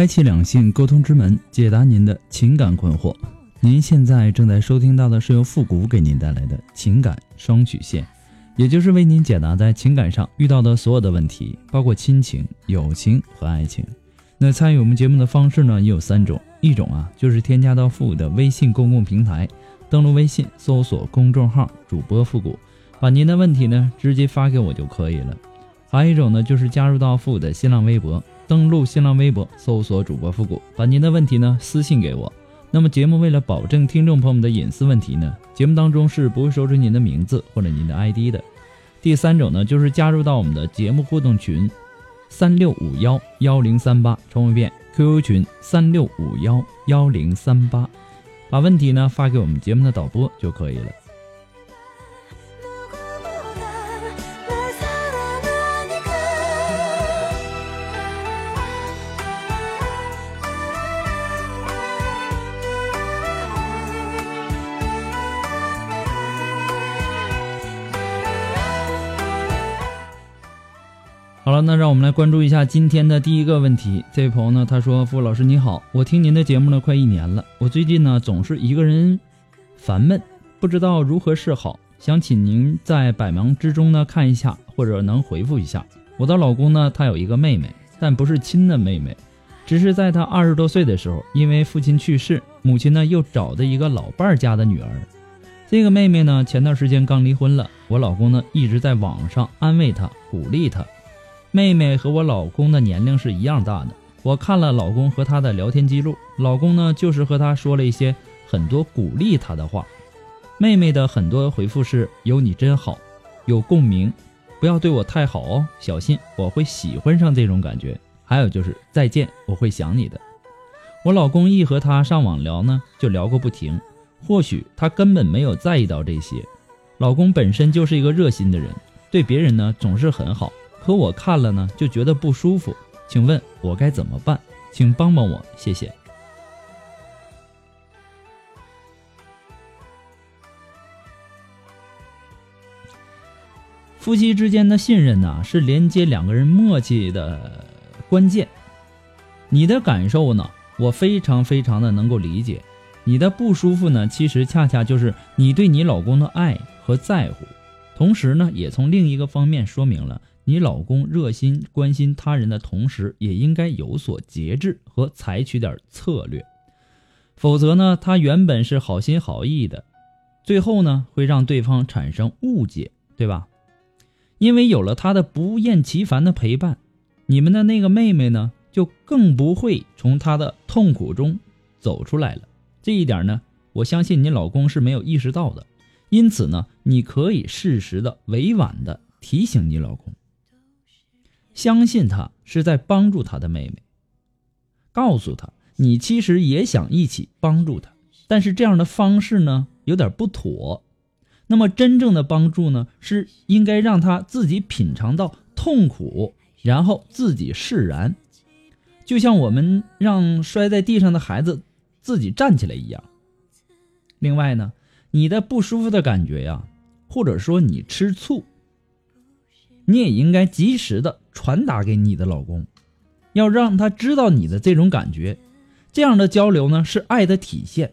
开启两性沟通之门，解答您的情感困惑。您现在正在收听到的是由复古给您带来的情感双曲线，也就是为您解答在情感上遇到的所有的问题，包括亲情、友情和爱情。那参与我们节目的方式呢，也有三种，一种啊就是添加到复古的微信公共平台，登录微信搜索公众号主播复古，把您的问题呢直接发给我就可以了。还有一种呢，就是加入到复古的新浪微博。登录新浪微博，搜索主播复古，把您的问题呢私信给我。那么节目为了保证听众朋友们的隐私问题呢，节目当中是不会说出您的名字或者您的 ID 的。第三种呢，就是加入到我们的节目互动群，三六五幺幺零三八，重复一遍，QQ 群三六五幺幺零三八，把问题呢发给我们节目的导播就可以了。好了，那让我们来关注一下今天的第一个问题。这位朋友呢，他说：“付老师你好，我听您的节目呢快一年了，我最近呢总是一个人烦闷，不知道如何是好，想请您在百忙之中呢看一下，或者能回复一下。我的老公呢，他有一个妹妹，但不是亲的妹妹，只是在他二十多岁的时候，因为父亲去世，母亲呢又找的一个老伴家的女儿。这个妹妹呢，前段时间刚离婚了，我老公呢一直在网上安慰她，鼓励她。”妹妹和我老公的年龄是一样大的。我看了老公和她的聊天记录，老公呢就是和她说了一些很多鼓励她的话。妹妹的很多回复是有你真好，有共鸣，不要对我太好哦，小心我会喜欢上这种感觉。还有就是再见，我会想你的。我老公一和她上网聊呢，就聊个不停。或许他根本没有在意到这些。老公本身就是一个热心的人，对别人呢总是很好。可我看了呢，就觉得不舒服，请问我该怎么办？请帮帮我，谢谢。夫妻之间的信任呢，是连接两个人默契的关键。你的感受呢，我非常非常的能够理解。你的不舒服呢，其实恰恰就是你对你老公的爱和在乎，同时呢，也从另一个方面说明了。你老公热心关心他人的同时，也应该有所节制和采取点策略，否则呢，他原本是好心好意的，最后呢，会让对方产生误解，对吧？因为有了他的不厌其烦的陪伴，你们的那个妹妹呢，就更不会从他的痛苦中走出来了。这一点呢，我相信你老公是没有意识到的，因此呢，你可以适时的、委婉的提醒你老公。相信他是在帮助他的妹妹，告诉他你其实也想一起帮助他，但是这样的方式呢有点不妥。那么真正的帮助呢是应该让他自己品尝到痛苦，然后自己释然，就像我们让摔在地上的孩子自己站起来一样。另外呢，你的不舒服的感觉呀，或者说你吃醋。你也应该及时的传达给你的老公，要让他知道你的这种感觉，这样的交流呢是爱的体现，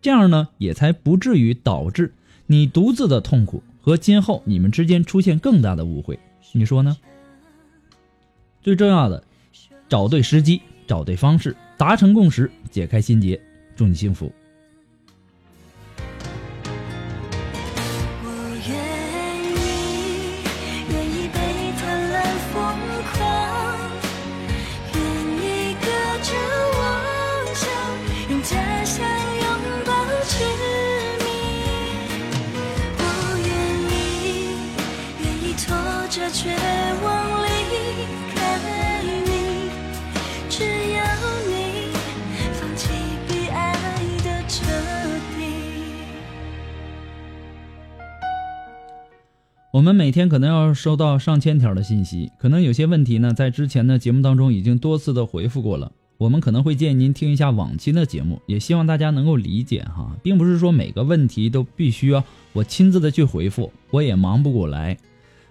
这样呢也才不至于导致你独自的痛苦和今后你们之间出现更大的误会，你说呢？最重要的，找对时机，找对方式，达成共识，解开心结，祝你幸福。我们每天可能要收到上千条的信息，可能有些问题呢，在之前的节目当中已经多次的回复过了。我们可能会建议您听一下往期的节目，也希望大家能够理解哈，并不是说每个问题都必须要我亲自的去回复，我也忙不过来。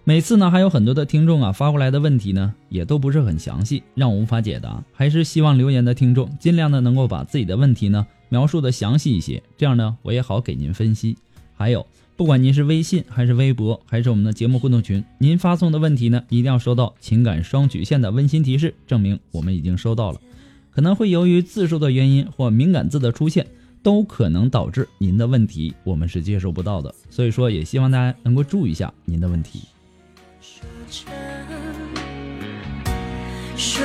每次呢，还有很多的听众啊发过来的问题呢，也都不是很详细，让我无法解答。还是希望留言的听众尽量的能够把自己的问题呢描述的详细一些，这样呢我也好给您分析。还有。不管您是微信还是微博，还是我们的节目互动群，您发送的问题呢，一定要收到情感双曲线的温馨提示，证明我们已经收到了。可能会由于字数的原因或敏感字的出现，都可能导致您的问题我们是接收不到的。所以说，也希望大家能够注意一下您的问题。说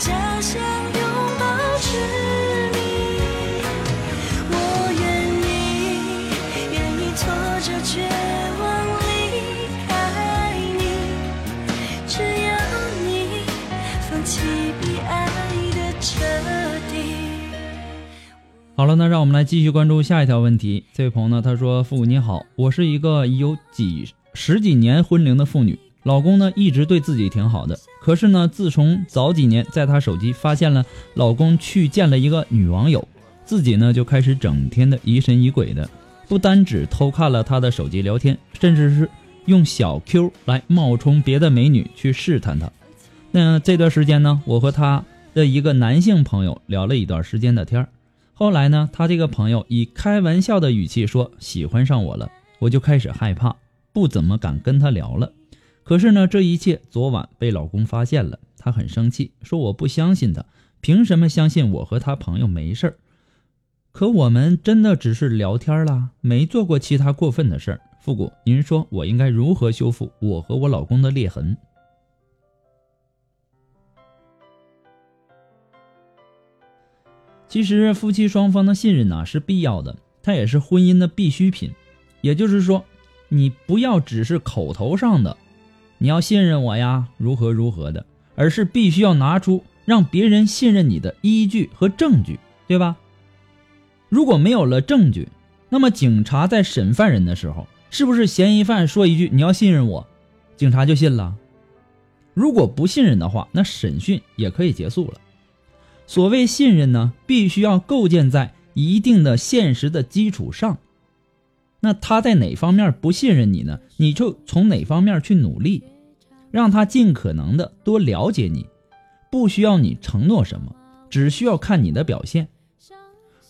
假象拥抱着你。我愿意，愿意拖着绝望离开你，只要你放弃比爱的彻底。好了，那让我们来继续关注下一条问题。这位朋友呢，他说：“父母你好，我是一个已有几十几年婚龄的妇女，老公呢一直对自己挺好的。可是呢，自从早几年在他手机发现了老公去见了一个女网友，自己呢就开始整天的疑神疑鬼的，不单只偷看了他的手机聊天，甚至是用小 Q 来冒充别的美女去试探他。那这段时间呢，我和他的一个男性朋友聊了一段时间的天儿。”后来呢，他这个朋友以开玩笑的语气说喜欢上我了，我就开始害怕，不怎么敢跟他聊了。可是呢，这一切昨晚被老公发现了，他很生气，说我不相信他，凭什么相信我和他朋友没事儿？可我们真的只是聊天啦，没做过其他过分的事儿。复古，您说我应该如何修复我和我老公的裂痕？其实夫妻双方的信任呢是必要的，它也是婚姻的必需品。也就是说，你不要只是口头上的，你要信任我呀，如何如何的，而是必须要拿出让别人信任你的依据和证据，对吧？如果没有了证据，那么警察在审犯人的时候，是不是嫌疑犯说一句你要信任我，警察就信了？如果不信任的话，那审讯也可以结束了。所谓信任呢，必须要构建在一定的现实的基础上。那他在哪方面不信任你呢？你就从哪方面去努力，让他尽可能的多了解你。不需要你承诺什么，只需要看你的表现。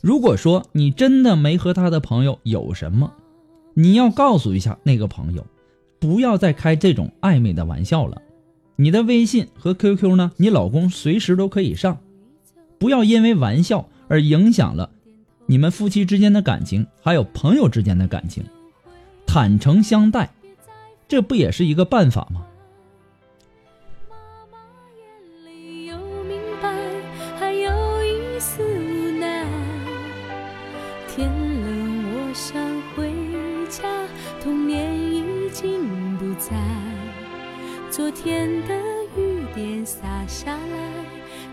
如果说你真的没和他的朋友有什么，你要告诉一下那个朋友，不要再开这种暧昧的玩笑了。你的微信和 QQ 呢？你老公随时都可以上。不要因为玩笑而影响了你们夫妻之间的感情，还有朋友之间的感情。坦诚相待，这不也是一个办法吗？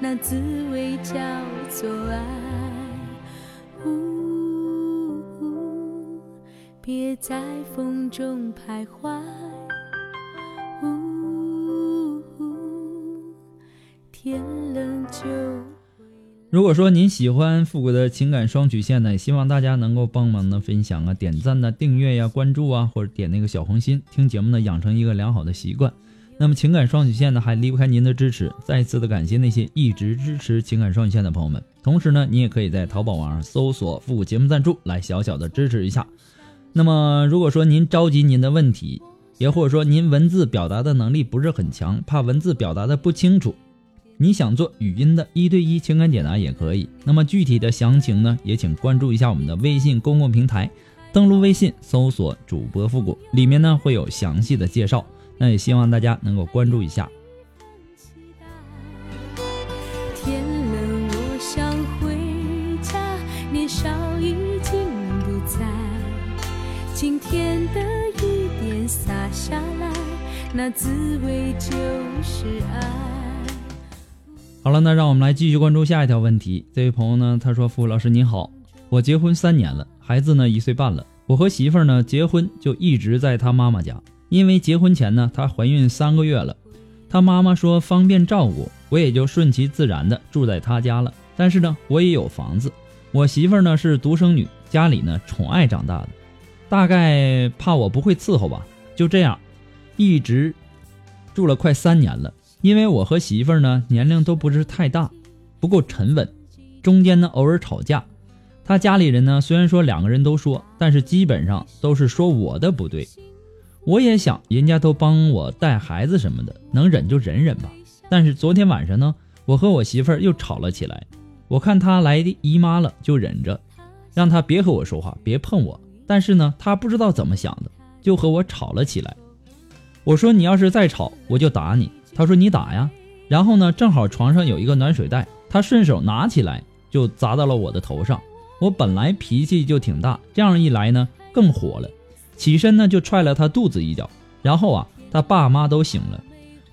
那滋味叫做爱。呜，别在风中徘徊。呜，天冷就。如果说您喜欢复古的情感双曲线呢，也希望大家能够帮忙的分享啊、点赞呐、订阅呀、关注啊，或者点那个小红心，听节目呢养成一个良好的习惯。那么情感双曲线呢还离不开您的支持，再次的感谢那些一直支持情感双曲线的朋友们。同时呢，你也可以在淘宝网上搜索“复古节目赞助”来小小的支持一下。那么如果说您着急您的问题，也或者说您文字表达的能力不是很强，怕文字表达的不清楚，你想做语音的一对一情感解答也可以。那么具体的详情呢，也请关注一下我们的微信公共平台，登录微信搜索主播复古，里面呢会有详细的介绍。那也希望大家能够关注一下。天冷，我想回家，年少已经不在。今天的雨点洒下来，那滋味就是爱。好了，那让我们来继续关注下一条问题。这位朋友呢，他说：“付老师您好，我结婚三年了，孩子呢一岁半了。我和媳妇儿呢结婚就一直在他妈妈家，因为结婚前呢她怀孕三个月了，她妈妈说方便照顾，我也就顺其自然的住在他家了。但是呢，我也有房子，我媳妇呢是独生女，家里呢宠爱长大的，大概怕我不会伺候吧，就这样，一直住了快三年了。”因为我和媳妇呢年龄都不是太大，不够沉稳，中间呢偶尔吵架。他家里人呢虽然说两个人都说，但是基本上都是说我的不对。我也想人家都帮我带孩子什么的，能忍就忍忍吧。但是昨天晚上呢，我和我媳妇儿又吵了起来。我看她来的姨妈了，就忍着，让她别和我说话，别碰我。但是呢，她不知道怎么想的，就和我吵了起来。我说你要是再吵，我就打你。她说：“你打呀。”然后呢，正好床上有一个暖水袋，她顺手拿起来就砸到了我的头上。我本来脾气就挺大，这样一来呢更火了，起身呢就踹了他肚子一脚。然后啊，他爸妈都醒了，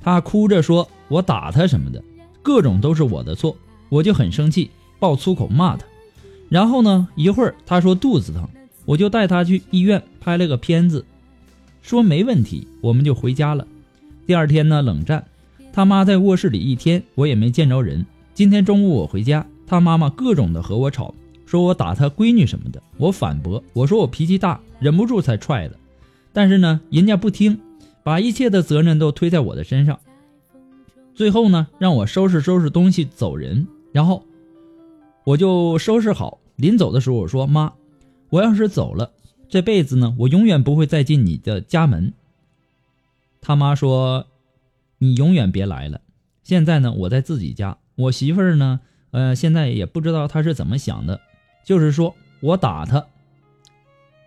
他哭着说我打他什么的，各种都是我的错。我就很生气，爆粗口骂他。然后呢，一会儿他说肚子疼，我就带他去医院拍了个片子，说没问题，我们就回家了。第二天呢，冷战。他妈在卧室里一天，我也没见着人。今天中午我回家，他妈妈各种的和我吵，说我打他闺女什么的。我反驳，我说我脾气大，忍不住才踹的。但是呢，人家不听，把一切的责任都推在我的身上。最后呢，让我收拾收拾东西走人。然后我就收拾好，临走的时候我说：“妈，我要是走了，这辈子呢，我永远不会再进你的家门。”他妈说。你永远别来了。现在呢，我在自己家，我媳妇儿呢，呃，现在也不知道她是怎么想的。就是说我打她，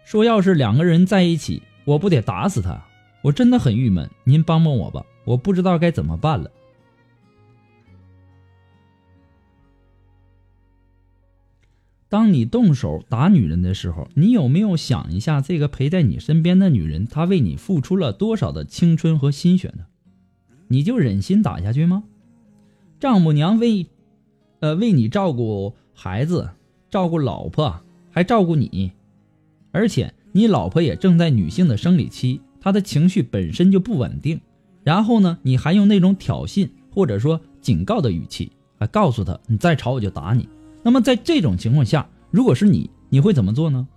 说要是两个人在一起，我不得打死他。我真的很郁闷，您帮帮我吧，我不知道该怎么办了。当你动手打女人的时候，你有没有想一下，这个陪在你身边的女人，她为你付出了多少的青春和心血呢？你就忍心打下去吗？丈母娘为，呃，为你照顾孩子，照顾老婆，还照顾你，而且你老婆也正在女性的生理期，她的情绪本身就不稳定。然后呢，你还用那种挑衅或者说警告的语气，还告诉她你再吵我就打你。那么在这种情况下，如果是你，你会怎么做呢？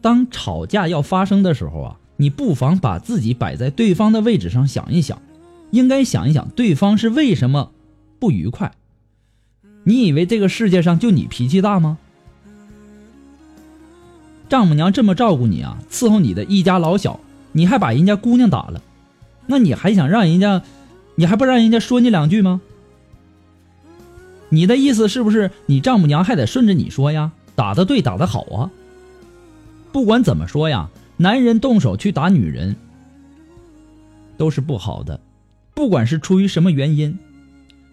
当吵架要发生的时候啊。你不妨把自己摆在对方的位置上想一想，应该想一想对方是为什么不愉快。你以为这个世界上就你脾气大吗？丈母娘这么照顾你啊，伺候你的一家老小，你还把人家姑娘打了，那你还想让人家，你还不让人家说你两句吗？你的意思是不是你丈母娘还得顺着你说呀？打的对，打的好啊。不管怎么说呀。男人动手去打女人，都是不好的，不管是出于什么原因，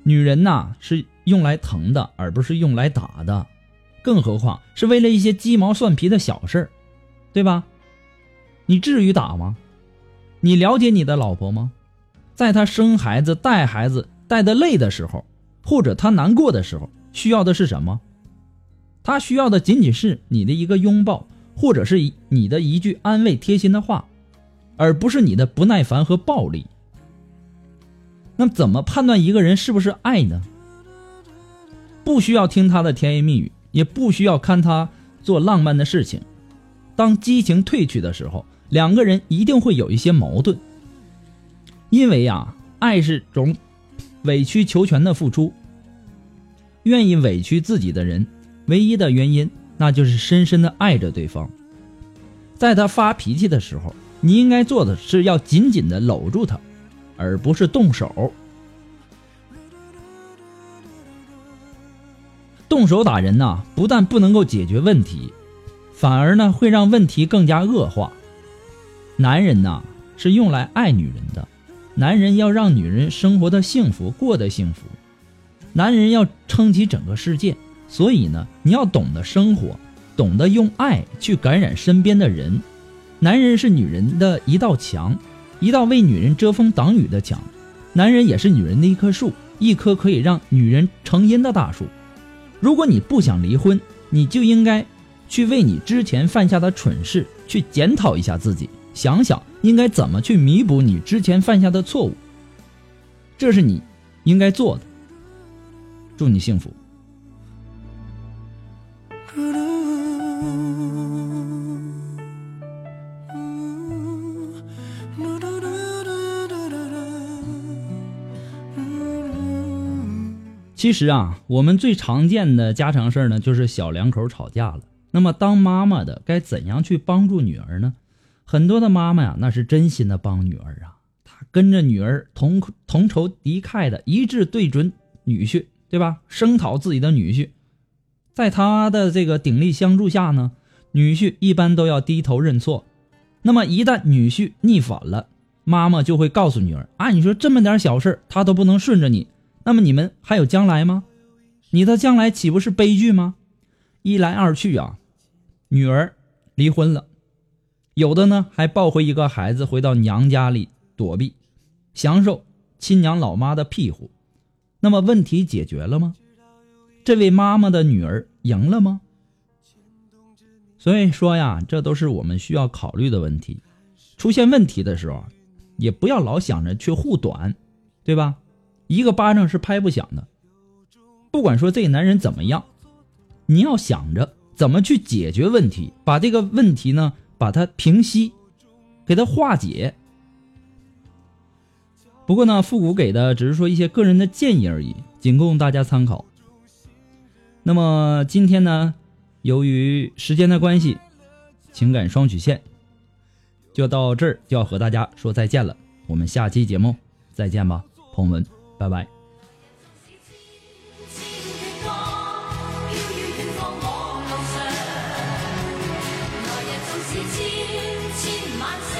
女人呐是用来疼的，而不是用来打的，更何况是为了一些鸡毛蒜皮的小事儿对吧？你至于打吗？你了解你的老婆吗？在她生孩子、带孩子带的累的时候，或者她难过的时候，需要的是什么？她需要的仅仅是你的一个拥抱。或者是你的一句安慰、贴心的话，而不是你的不耐烦和暴力。那么，怎么判断一个人是不是爱呢？不需要听他的甜言蜜语，也不需要看他做浪漫的事情。当激情褪去的时候，两个人一定会有一些矛盾。因为呀，爱是种委曲求全的付出。愿意委屈自己的人，唯一的原因。那就是深深的爱着对方，在他发脾气的时候，你应该做的是要紧紧的搂住他，而不是动手。动手打人呐，不但不能够解决问题，反而呢会让问题更加恶化。男人呐是用来爱女人的，男人要让女人生活的幸福，过得幸福。男人要撑起整个世界，所以呢你要懂得生活，懂得用爱去感染身边的人。男人是女人的一道墙，一道为女人遮风挡雨的墙。男人也是女人的一棵树，一棵可以让女人成荫的大树。如果你不想离婚，你就应该去为你之前犯下的蠢事去检讨一下自己，想想应该怎么去弥补你之前犯下的错误。这是你应该做的。祝你幸福。其实啊，我们最常见的家常事儿呢，就是小两口吵架了。那么，当妈妈的该怎样去帮助女儿呢？很多的妈妈呀，那是真心的帮女儿啊，她跟着女儿同同仇敌忾的，一致对准女婿，对吧？声讨自己的女婿，在她的这个鼎力相助下呢，女婿一般都要低头认错。那么，一旦女婿逆反了，妈妈就会告诉女儿啊，你说这么点小事，他都不能顺着你。那么你们还有将来吗？你的将来岂不是悲剧吗？一来二去啊，女儿离婚了，有的呢还抱回一个孩子回到娘家里躲避，享受亲娘老妈的庇护。那么问题解决了吗？这位妈妈的女儿赢了吗？所以说呀，这都是我们需要考虑的问题。出现问题的时候，也不要老想着去护短，对吧？一个巴掌是拍不响的，不管说这男人怎么样，你要想着怎么去解决问题，把这个问题呢，把它平息，给它化解。不过呢，复古给的只是说一些个人的建议而已，仅供大家参考。那么今天呢，由于时间的关系，情感双曲线就到这儿，就要和大家说再见了。我们下期节目再见吧，朋友们。拜拜。来日纵使千千歌，飘于远方我路上。来日纵使千千万千。